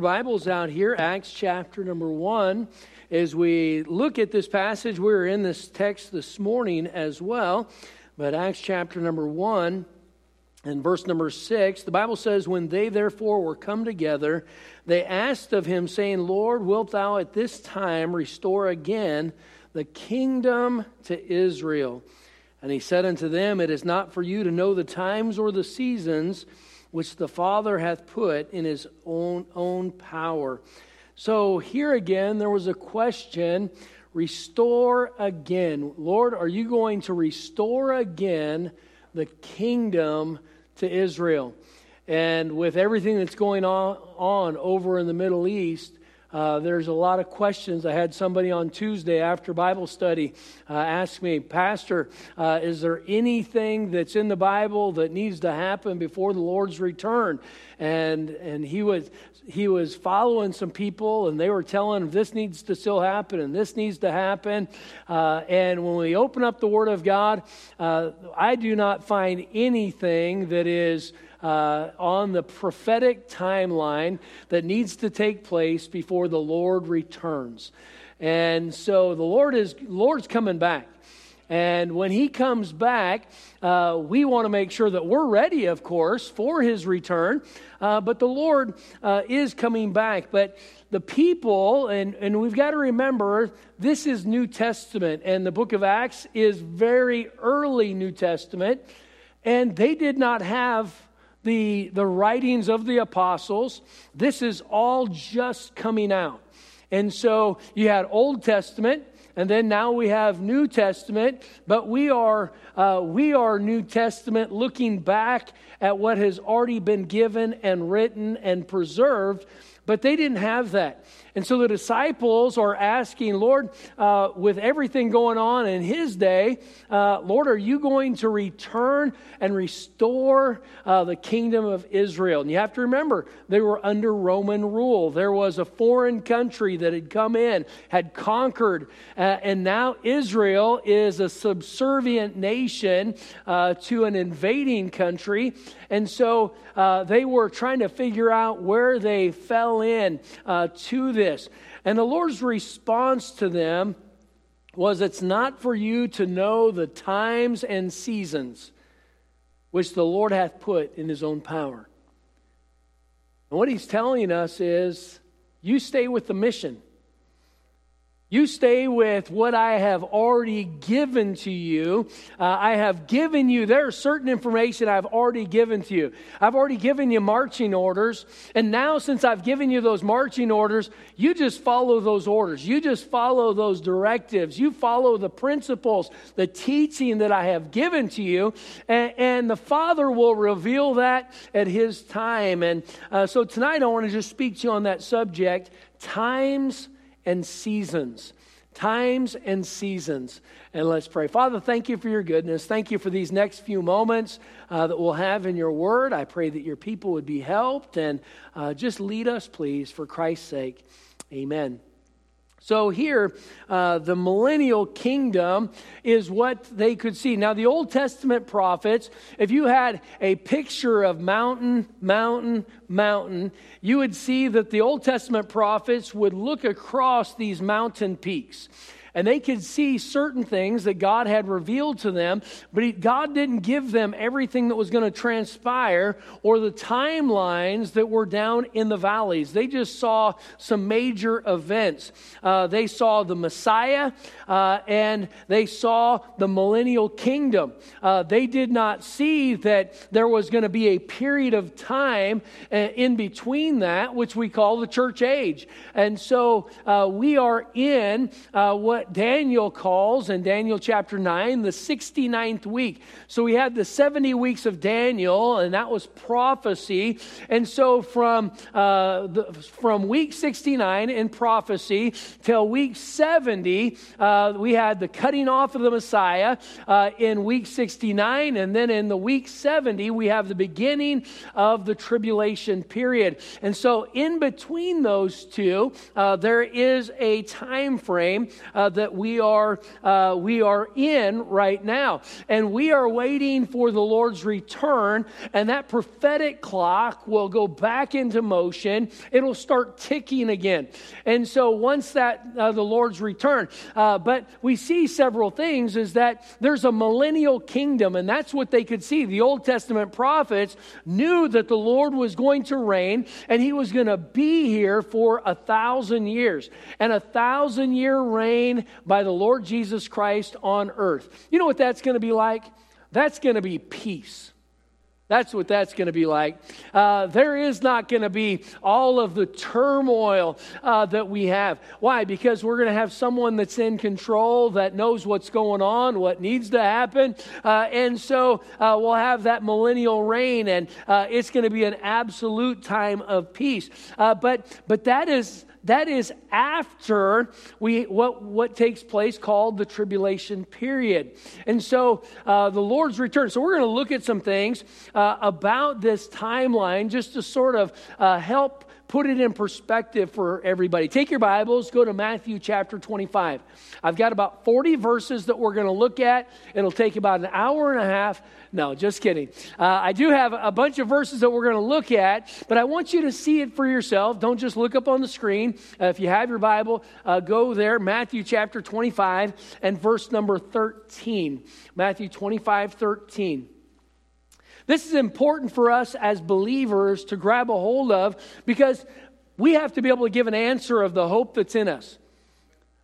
Bibles out here, Acts chapter number one. As we look at this passage, we're in this text this morning as well. But Acts chapter number one and verse number six, the Bible says, When they therefore were come together, they asked of him, saying, Lord, wilt thou at this time restore again the kingdom to Israel? And he said unto them, It is not for you to know the times or the seasons which the Father hath put in his own, own power. So here again, there was a question restore again. Lord, are you going to restore again the kingdom to Israel? And with everything that's going on, on over in the Middle East, uh, there's a lot of questions. I had somebody on Tuesday after Bible study uh, ask me, Pastor, uh, is there anything that's in the Bible that needs to happen before the Lord's return? And and he was he was following some people, and they were telling him this needs to still happen and this needs to happen. Uh, and when we open up the Word of God, uh, I do not find anything that is uh, on the prophetic timeline that needs to take place before the Lord returns. And so the Lord is Lord's coming back. And when he comes back, uh, we want to make sure that we're ready, of course, for his return. Uh, but the Lord uh, is coming back. But the people, and, and we've got to remember, this is New Testament, and the book of Acts is very early New Testament. And they did not have the, the writings of the apostles. This is all just coming out. And so you had Old Testament, and then now we have New Testament, but we are, uh, we are New Testament looking back at what has already been given and written and preserved, but they didn't have that. And so the disciples are asking, Lord, uh, with everything going on in his day, uh, Lord, are you going to return and restore uh, the kingdom of Israel? And you have to remember, they were under Roman rule. There was a foreign country that had come in, had conquered, uh, and now Israel is a subservient nation uh, to an invading country. And so uh, they were trying to figure out where they fell in to this. And the Lord's response to them was, It's not for you to know the times and seasons which the Lord hath put in his own power. And what he's telling us is, You stay with the mission. You stay with what I have already given to you. Uh, I have given you, there is certain information I've already given to you. I've already given you marching orders. And now, since I've given you those marching orders, you just follow those orders. You just follow those directives. You follow the principles, the teaching that I have given to you. And, and the Father will reveal that at His time. And uh, so tonight, I want to just speak to you on that subject times and seasons. Times and seasons. And let's pray. Father, thank you for your goodness. Thank you for these next few moments uh, that we'll have in your word. I pray that your people would be helped and uh, just lead us, please, for Christ's sake. Amen. So, here, uh, the millennial kingdom is what they could see. Now, the Old Testament prophets, if you had a picture of mountain, mountain, mountain, you would see that the Old Testament prophets would look across these mountain peaks and they could see certain things that God had revealed to them, but he, God didn't give them everything that was going to transpire or the timelines that were down in the valleys. They just saw some major events. Uh, they saw the Messiah uh, and they saw the millennial kingdom. Uh, they did not see that there was going to be a period of time uh, in between that, which we call the church age. And so uh, we are in uh, Daniel calls in Daniel chapter 9 the 69th week. So we had the 70 weeks of Daniel, and that was prophecy. And so from, uh, the, from week 69 in prophecy till week 70, uh, we had the cutting off of the Messiah uh, in week 69. And then in the week 70, we have the beginning of the tribulation period. And so in between those two, uh, there is a time frame uh, uh, that we are, uh, we are in right now. And we are waiting for the Lord's return, and that prophetic clock will go back into motion. It'll start ticking again. And so once that, uh, the Lord's return, uh, but we see several things is that there's a millennial kingdom, and that's what they could see. The Old Testament prophets knew that the Lord was going to reign and he was going to be here for a thousand years and a thousand year reign by the Lord Jesus Christ on earth. You know what that's going to be like? That's going to be peace. That's what that's going to be like. Uh, there is not going to be all of the turmoil uh, that we have. Why? Because we're going to have someone that's in control, that knows what's going on, what needs to happen. Uh, and so uh, we'll have that millennial reign, and uh, it's going to be an absolute time of peace. Uh, but, but that is that is after we what what takes place called the tribulation period and so uh, the lord's return so we're going to look at some things uh, about this timeline just to sort of uh, help put it in perspective for everybody. Take your Bibles, go to Matthew chapter 25. I've got about 40 verses that we're going to look at. It'll take about an hour and a half. No, just kidding. Uh, I do have a bunch of verses that we're going to look at, but I want you to see it for yourself. Don't just look up on the screen. Uh, if you have your Bible, uh, go there, Matthew chapter 25 and verse number 13. Matthew 25, 13. This is important for us as believers to grab a hold of because we have to be able to give an answer of the hope that's in us.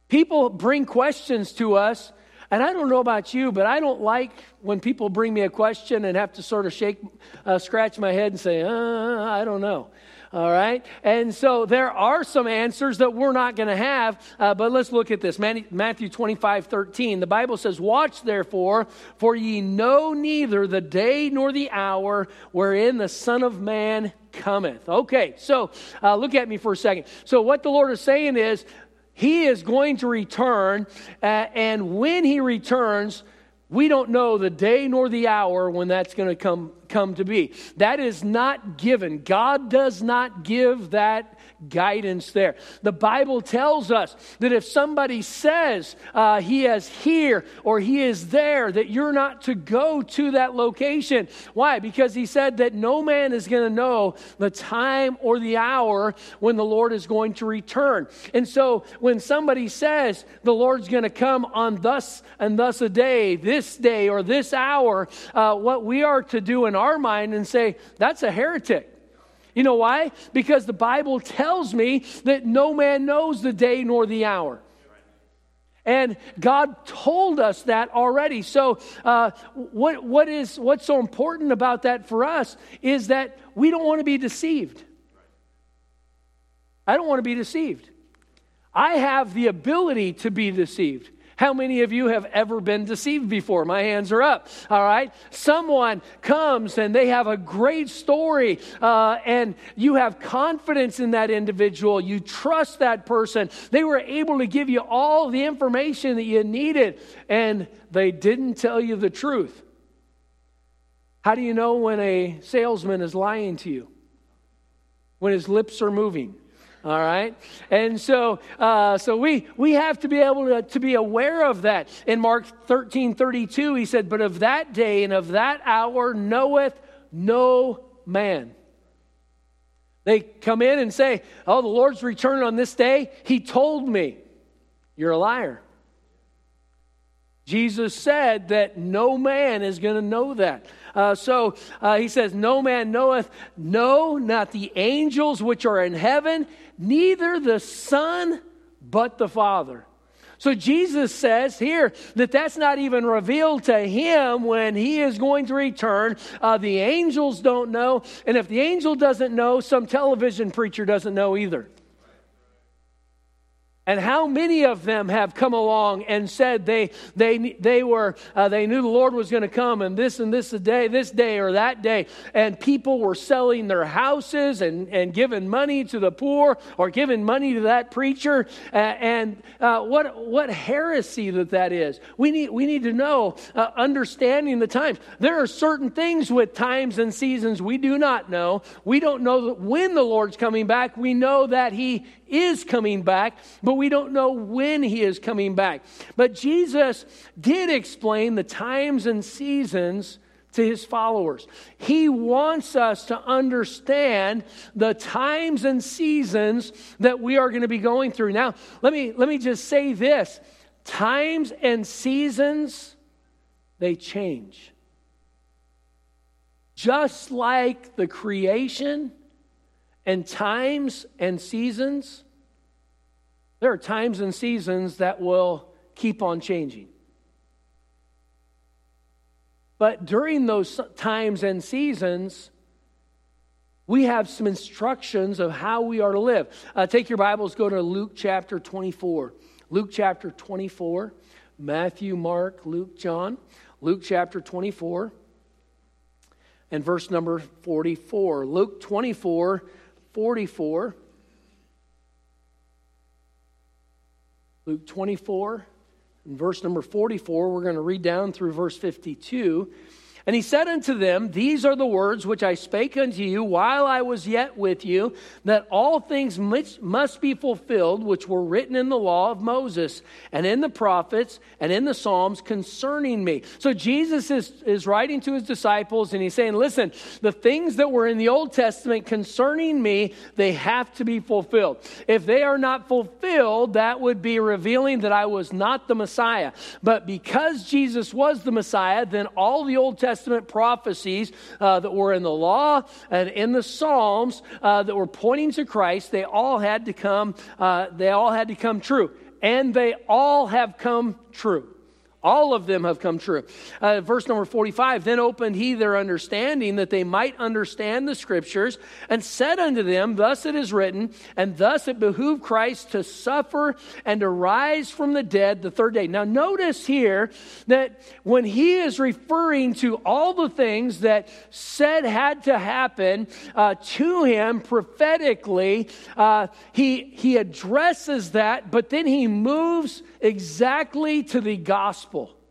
People bring questions to us, and I don't know about you, but I don't like when people bring me a question and have to sort of shake, uh, scratch my head and say, uh, I don't know. All right? And so there are some answers that we're not going to have, uh, but let's look at this. Matthew 25, 13. The Bible says, Watch therefore, for ye know neither the day nor the hour wherein the Son of Man cometh. Okay, so uh, look at me for a second. So, what the Lord is saying is, He is going to return, uh, and when He returns, we don't know the day nor the hour when that's going to come come to be. That is not given. God does not give that guidance there. The Bible tells us that if somebody says uh, he is here or he is there, that you're not to go to that location. Why? Because he said that no man is going to know the time or the hour when the Lord is going to return. And so when somebody says the Lord's going to come on thus and thus a day, this day or this hour, uh, what we are to do in our mind and say, that's a heretic. You know why? Because the Bible tells me that no man knows the day nor the hour. And God told us that already. So, uh, what, what is, what's so important about that for us is that we don't want to be deceived. I don't want to be deceived. I have the ability to be deceived. How many of you have ever been deceived before? My hands are up. All right. Someone comes and they have a great story, uh, and you have confidence in that individual. You trust that person. They were able to give you all the information that you needed, and they didn't tell you the truth. How do you know when a salesman is lying to you? When his lips are moving all right? And so uh, so we we have to be able to, to be aware of that. In mark 13 32 he said but of that day and of that hour knoweth no man. They come in and say oh the lord's return on this day. He told me. You're a liar jesus said that no man is going to know that uh, so uh, he says, No man knoweth, no, not the angels which are in heaven, neither the Son, but the Father. So Jesus says here that that's not even revealed to him when he is going to return. Uh, the angels don't know. And if the angel doesn't know, some television preacher doesn't know either. And how many of them have come along and said they, they, they, were, uh, they knew the Lord was going to come and this and this day, this day or that day. And people were selling their houses and, and giving money to the poor or giving money to that preacher. Uh, and uh, what, what heresy that that is. We need, we need to know, uh, understanding the times. There are certain things with times and seasons we do not know. We don't know when the Lord's coming back. We know that He is coming back, but we don't know when he is coming back. But Jesus did explain the times and seasons to his followers. He wants us to understand the times and seasons that we are going to be going through. Now, let me let me just say this. Times and seasons they change. Just like the creation and times and seasons, there are times and seasons that will keep on changing. But during those times and seasons, we have some instructions of how we are to live. Uh, take your Bibles, go to Luke chapter 24. Luke chapter 24, Matthew, Mark, Luke, John. Luke chapter 24 and verse number 44. Luke 24, 44. Luke 24 in verse number 44, we're going to read down through verse 52. And he said unto them, These are the words which I spake unto you while I was yet with you, that all things must be fulfilled which were written in the law of Moses, and in the prophets, and in the Psalms concerning me. So Jesus is, is writing to his disciples, and he's saying, Listen, the things that were in the Old Testament concerning me, they have to be fulfilled. If they are not fulfilled, that would be revealing that I was not the Messiah. But because Jesus was the Messiah, then all the Old Testament Testament prophecies uh, that were in the law and in the Psalms uh, that were pointing to Christ, they all had to come, uh, they all had to come true. And they all have come true. All of them have come true. Uh, verse number 45 Then opened he their understanding that they might understand the scriptures, and said unto them, Thus it is written, and thus it behooved Christ to suffer and to rise from the dead the third day. Now, notice here that when he is referring to all the things that said had to happen uh, to him prophetically, uh, he, he addresses that, but then he moves exactly to the gospel gospel.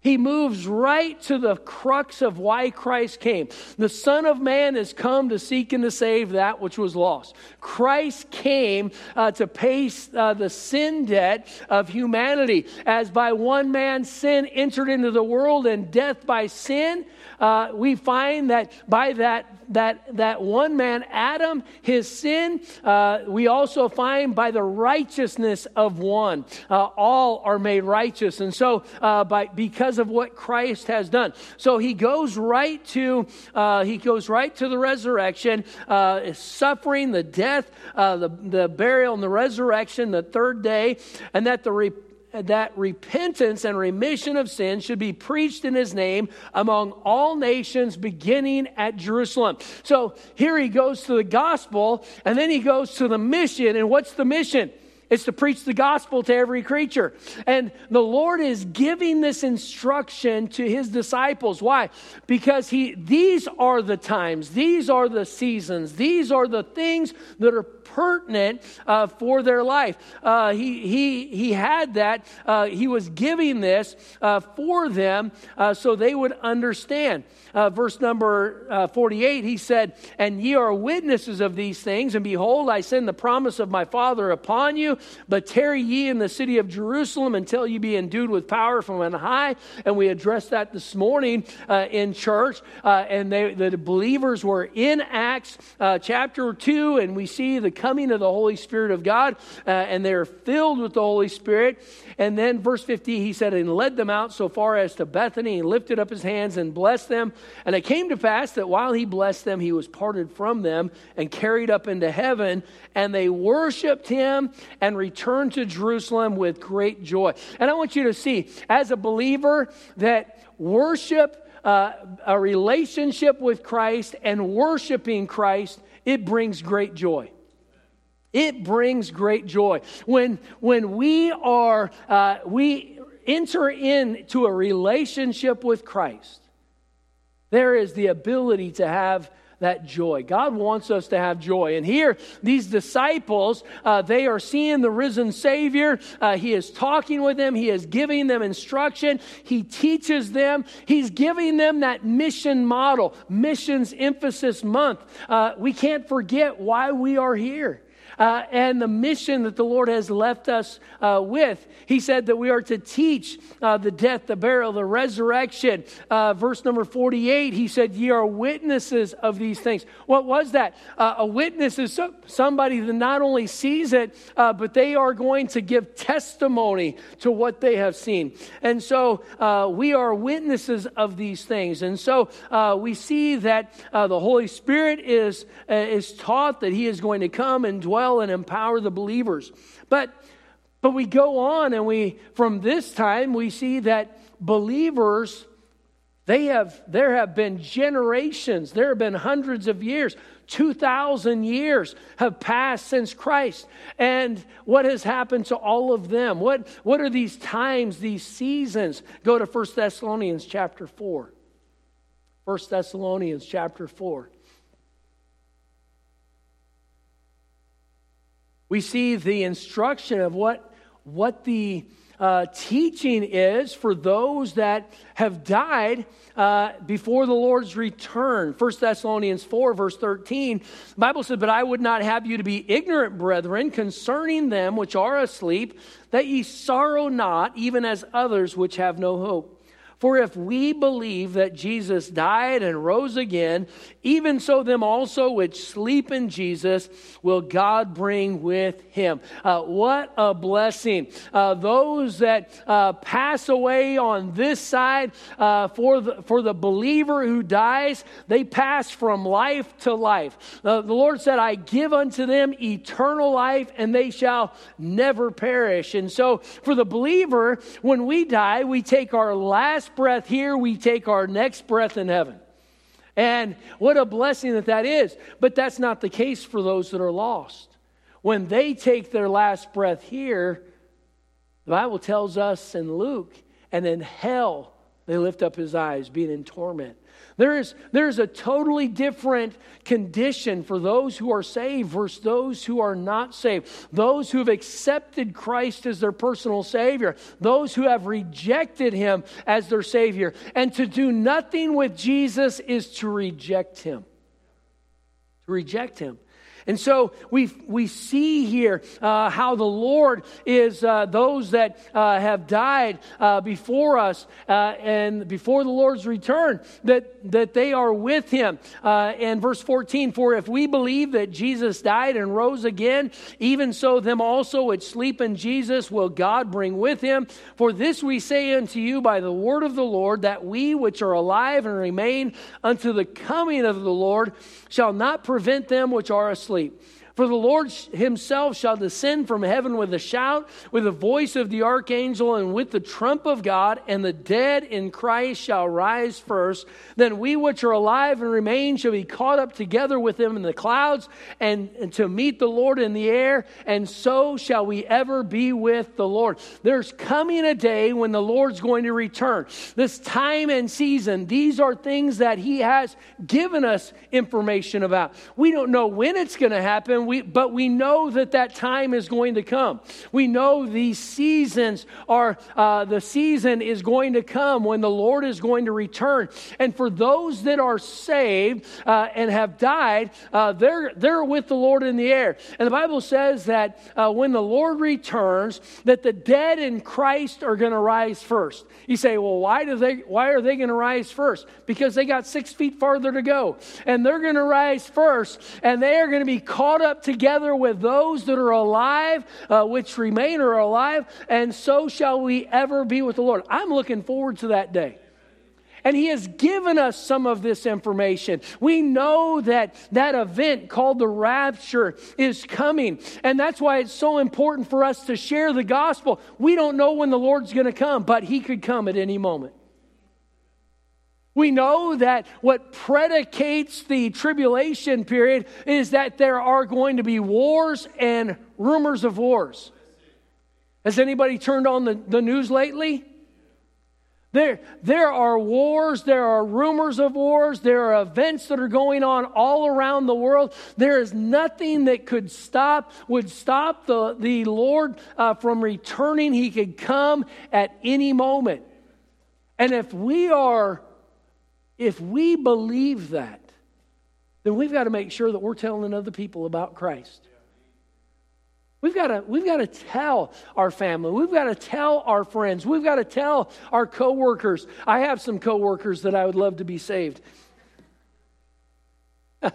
He moves right to the crux of why Christ came. The Son of Man has come to seek and to save that which was lost. Christ came uh, to pay uh, the sin debt of humanity. As by one man sin entered into the world and death by sin, uh, we find that by that, that, that one man, Adam, his sin, uh, we also find by the righteousness of one, uh, all are made righteous. And so, uh, by, because of what Christ has done. So he goes right to, uh, he goes right to the resurrection, uh, suffering, the death, the, the burial, and the resurrection, the third day, and that the that repentance and remission of sin should be preached in his name among all nations, beginning at Jerusalem. So here he goes to the gospel, and then he goes to the mission. And what's the mission? It's to preach the gospel to every creature. And the Lord is giving this instruction to his disciples. Why? Because he these are the times, these are the seasons, these are the things that are pertinent uh, for their life. Uh, he, he, he had that. Uh, he was giving this uh, for them uh, so they would understand. Uh, verse number 48, he said, And ye are witnesses of these things, and behold, I send the promise of my Father upon you, but tarry ye in the city of Jerusalem until ye be endued with power from on high. And we addressed that this morning uh, in church, uh, and they, the believers were in Acts uh, chapter 2, and we see the coming of the Holy Spirit of God, uh, and they're filled with the Holy Spirit. And then, verse 50, he said, And led them out so far as to Bethany, and lifted up his hands and blessed them. And it came to pass that while he blessed them, he was parted from them and carried up into heaven. And they worshiped him and returned to Jerusalem with great joy. And I want you to see, as a believer, that worship. Uh, a relationship with Christ and worshiping Christ, it brings great joy. It brings great joy. When, when we are, uh, we enter into a relationship with Christ, there is the ability to have that joy. God wants us to have joy. And here, these disciples, uh, they are seeing the risen Savior. Uh, he is talking with them, He is giving them instruction, He teaches them, He's giving them that mission model, missions emphasis month. Uh, we can't forget why we are here. Uh, and the mission that the Lord has left us uh, with. He said that we are to teach uh, the death, the burial, the resurrection. Uh, verse number 48, he said, Ye are witnesses of these things. What was that? Uh, a witness is so, somebody that not only sees it, uh, but they are going to give testimony to what they have seen. And so we are witnesses of these things. And so we see that the Holy Spirit is, is taught that He is going to come and dwell and empower the believers. But but we go on and we from this time we see that believers they have there have been generations, there have been hundreds of years, 2000 years have passed since Christ. And what has happened to all of them? What what are these times, these seasons? Go to 1 Thessalonians chapter 4. 1 Thessalonians chapter 4. We see the instruction of what, what the uh, teaching is for those that have died uh, before the Lord's return. 1 Thessalonians 4, verse 13, the Bible says, But I would not have you to be ignorant, brethren, concerning them which are asleep, that ye sorrow not, even as others which have no hope. For if we believe that Jesus died and rose again, even so them also which sleep in Jesus will God bring with him. Uh, what a blessing. Uh, those that uh, pass away on this side, uh, for, the, for the believer who dies, they pass from life to life. Uh, the Lord said, I give unto them eternal life, and they shall never perish. And so for the believer, when we die, we take our last breath here, we take our next breath in heaven. And what a blessing that that is. But that's not the case for those that are lost. When they take their last breath here, the Bible tells us in Luke, and in hell they lift up his eyes, being in torment. There is, there is a totally different condition for those who are saved versus those who are not saved. Those who have accepted Christ as their personal Savior, those who have rejected Him as their Savior. And to do nothing with Jesus is to reject Him. To reject Him. And so we, we see here uh, how the Lord is uh, those that uh, have died uh, before us uh, and before the Lord's return, that, that they are with him. Uh, and verse 14, for if we believe that Jesus died and rose again, even so them also which sleep in Jesus will God bring with him. For this we say unto you by the word of the Lord, that we which are alive and remain unto the coming of the Lord shall not prevent them which are asleep sleep. For the Lord himself shall descend from heaven with a shout, with the voice of the archangel, and with the trump of God, and the dead in Christ shall rise first. Then we which are alive and remain shall be caught up together with them in the clouds, and, and to meet the Lord in the air, and so shall we ever be with the Lord. There's coming a day when the Lord's going to return. This time and season, these are things that He has given us information about. We don't know when it's going to happen we, but we know that that time is going to come. We know these seasons are, uh, the season is going to come when the Lord is going to return. And for those that are saved uh, and have died, uh, they're, they're with the Lord in the air. And the Bible says that uh, when the Lord returns, that the dead in Christ are going to rise first. You say, well, why, do they, why are they going to rise first? Because they got six feet farther to go. And they're going to rise first, and they are going to be caught up together with those that are alive, uh, which remain are alive, and so shall we ever be with the Lord. I'm looking forward to that day. And he has given us some of this information. We know that that event called the rapture is coming. And that's why it's so important for us to share the gospel. We don't know when the Lord's going to come, but he could come at any moment. We know that what predicates the tribulation period is that there are going to be wars and rumors of wars. Has anybody turned on the, the news lately? There, there are wars, there are rumors of wars, there are events that are going on all around the world. There is nothing that could stop, would stop the, the Lord uh, from returning. He could come at any moment. And if we are if we believe that, then we've got to make sure that we're telling other people about Christ. We've got to we've got to tell our family. We've got to tell our friends. We've got to tell our coworkers. I have some coworkers that I would love to be saved.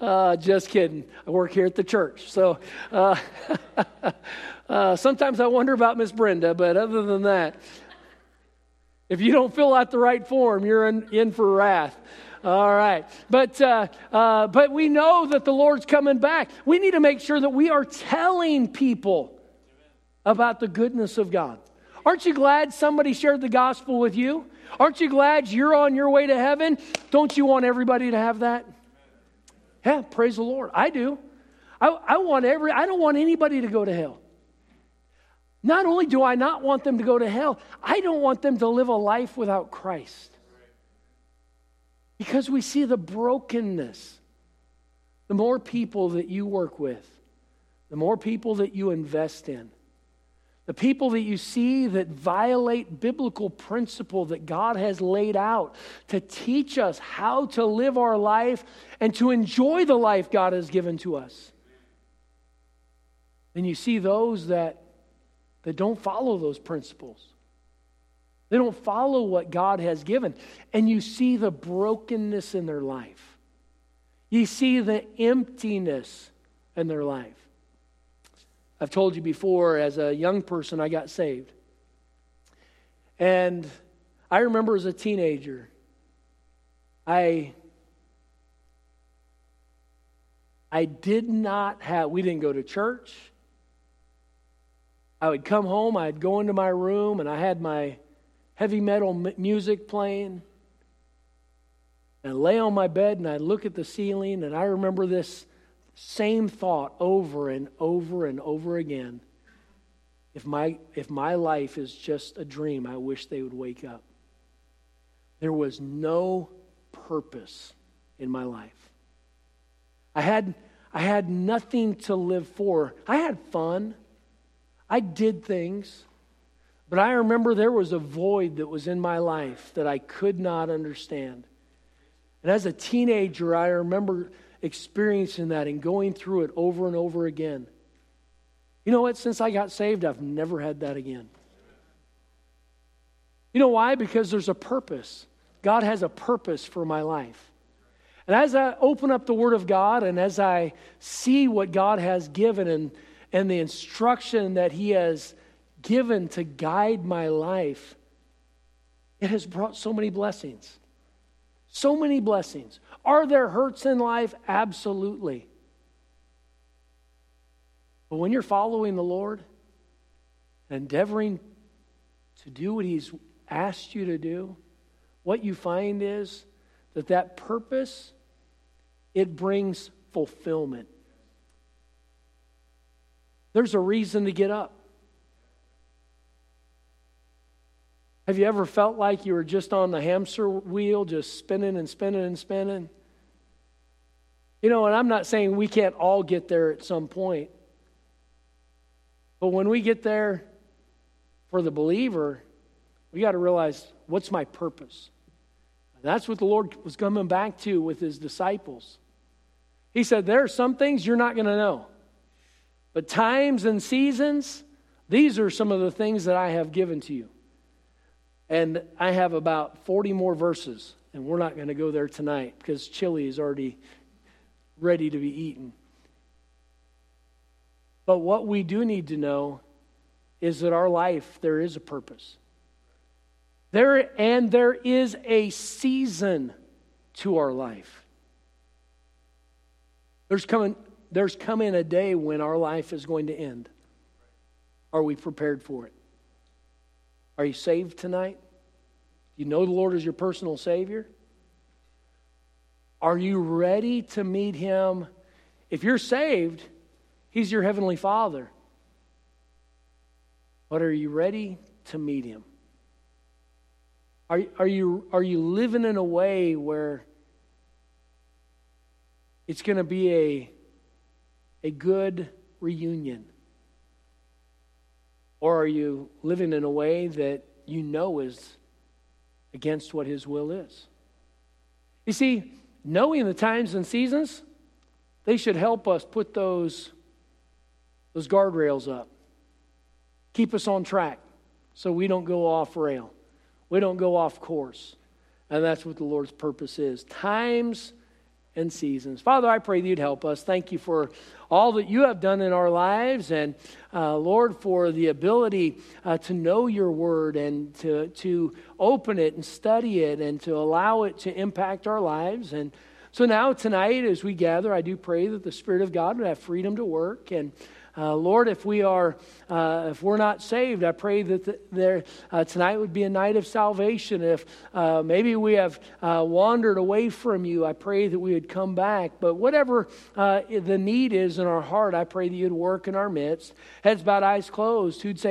uh, just kidding. I work here at the church, so uh, uh, sometimes I wonder about Miss Brenda. But other than that, if you don't fill out the right form, you're in, in for wrath. All right. But, uh, uh, but we know that the Lord's coming back. We need to make sure that we are telling people about the goodness of God. Aren't you glad somebody shared the gospel with you? Aren't you glad you're on your way to heaven? Don't you want everybody to have that? Yeah, praise the Lord. I do. I, I want every, I don't want anybody to go to hell. Not only do I not want them to go to hell, I don't want them to live a life without Christ. Because we see the brokenness. The more people that you work with, the more people that you invest in, the people that you see that violate biblical principle that God has laid out to teach us how to live our life and to enjoy the life God has given to us. Then you see those that, that don't follow those principles. They don't follow what God has given. And you see the brokenness in their life. You see the emptiness in their life. I've told you before, as a young person, I got saved. And I remember as a teenager, I I did not have, we didn't go to church. I would come home, I'd go into my room, and I had my heavy metal music playing. And I lay on my bed and I look at the ceiling, and I remember this same thought over and over and over again. If my, if my life is just a dream, I wish they would wake up. There was no purpose in my life. I had, I had nothing to live for. I had fun. I did things. But I remember there was a void that was in my life that I could not understand. And as a teenager, I remember experiencing that and going through it over and over again. You know what? Since I got saved, I've never had that again. You know why? Because there's a purpose. God has a purpose for my life. And as I open up the Word of God and as I see what God has given and, and the instruction that He has given to guide my life, it has brought so many blessings. So many blessings. Are there hurts in life? Absolutely. But when you're following the Lord, endeavoring to do what He's asked you to do, what you find is that that purpose it brings fulfillment. There's a reason to get up. Have you ever felt like you were just on the hamster wheel, just spinning and spinning and spinning? You know, and I'm not saying we can't all get there at some point. But when we get there for the believer, we got to realize what's my purpose? And that's what the Lord was coming back to with his disciples. He said, There are some things you're not going to know. But times and seasons, these are some of the things that I have given to you. And I have about 40 more verses, and we're not going to go there tonight because chili is already ready to be eaten. But what we do need to know is that our life, there is a purpose. There, and there is a season to our life. There's coming, there's coming a day when our life is going to end. Are we prepared for it? Are you saved tonight? Do you know the Lord is your personal Savior? Are you ready to meet Him? If you're saved, He's your Heavenly Father. But are you ready to meet Him? Are, are, you, are you living in a way where it's going to be a, a good reunion? Or are you living in a way that you know is against what His will is? You see, knowing the times and seasons, they should help us put those those guardrails up. Keep us on track so we don't go off rail. We don't go off course. And that's what the Lord's purpose is. Times and seasons. Father, I pray that you'd help us. Thank you for all that you have done in our lives, and uh, Lord, for the ability uh, to know your word and to, to open it and study it and to allow it to impact our lives. And so now, tonight, as we gather, I do pray that the Spirit of God would have freedom to work and uh, Lord, if we are, uh, if we're not saved, I pray that the, there uh, tonight would be a night of salvation. If uh, maybe we have uh, wandered away from you, I pray that we would come back. But whatever uh, the need is in our heart, I pray that you'd work in our midst. Heads bowed, eyes closed. Who'd say?